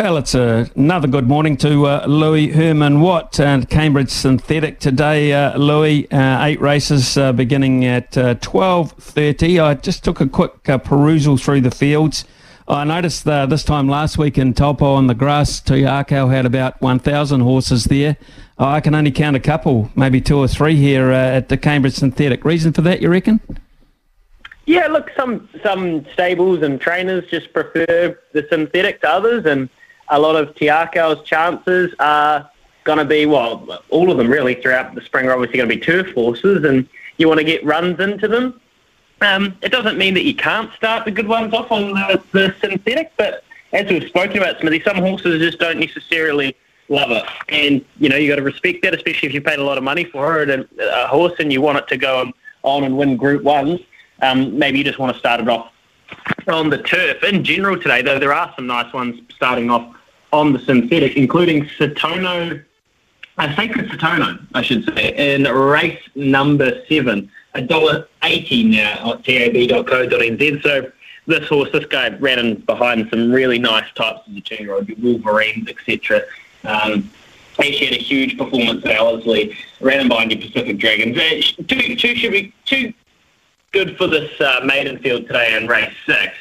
Well, it's uh, another good morning to uh, Louis Herman Watt and Cambridge Synthetic today. Uh, Louis, uh, eight races uh, beginning at uh, twelve thirty. I just took a quick perusal through the fields. I noticed this time last week in Taupo on the grass, Te Akau had about one thousand horses there. I can only count a couple, maybe two or three here at the Cambridge Synthetic. Reason for that, you reckon? Yeah, look, some some stables and trainers just prefer the synthetic to others, and a lot of Te Akau's chances are going to be, well, all of them really throughout the spring are obviously going to be turf horses, and you want to get runs into them. Um, it doesn't mean that you can't start the good ones off on the, the synthetic, but as we've spoken about, Smithy, some horses just don't necessarily love it. And, you know, you've got to respect that, especially if you paid a lot of money for it and a horse and you want it to go on and win Group 1s. Um, maybe you just want to start it off on the turf. In general today, though, there are some nice ones starting off on the synthetic, including Satono, uh, Sacred Satono, I should say, in race number seven, a dollar eighty now at tab.co.nz. So this horse, this guy ran in behind some really nice types of the two-year-old, Wolverines, etc. Um, actually had a huge performance at Ellerslie, ran in behind your Pacific Dragons. Uh, two, two should be two good for this uh, maiden field today in race six.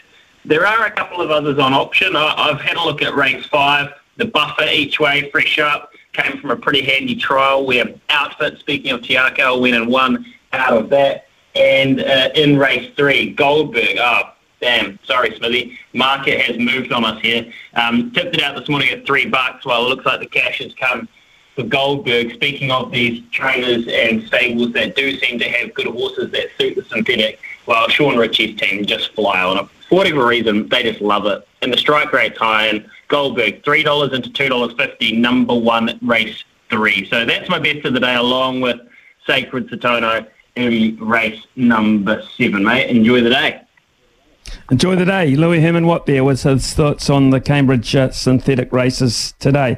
There are a couple of others on option. I, have had a look at race five. The buffer each way, fresh up, came from a pretty handy trial where Outfit, speaking of Te Akau, went and won out of that. And uh, in race three, Goldberg, oh, damn, sorry, Smithy. Market has moved on us here. Um, tipped it out this morning at three bucks. Well, it looks like the cash has come for Goldberg. Speaking of these trainers and stables that do seem to have good horses that suit the synthetic, well, Shaun Ritchie's team just fly on it for whatever reason, they just love it. And the strike rate's high. And Goldberg, three dollars into two dollars fifty, number one race three. So that's my best of the day, along with Sacred Satono in race number seven. Mate, enjoy the day. Enjoy the day. Louis Herman Watt there with his thoughts on the Cambridge uh, synthetic races today.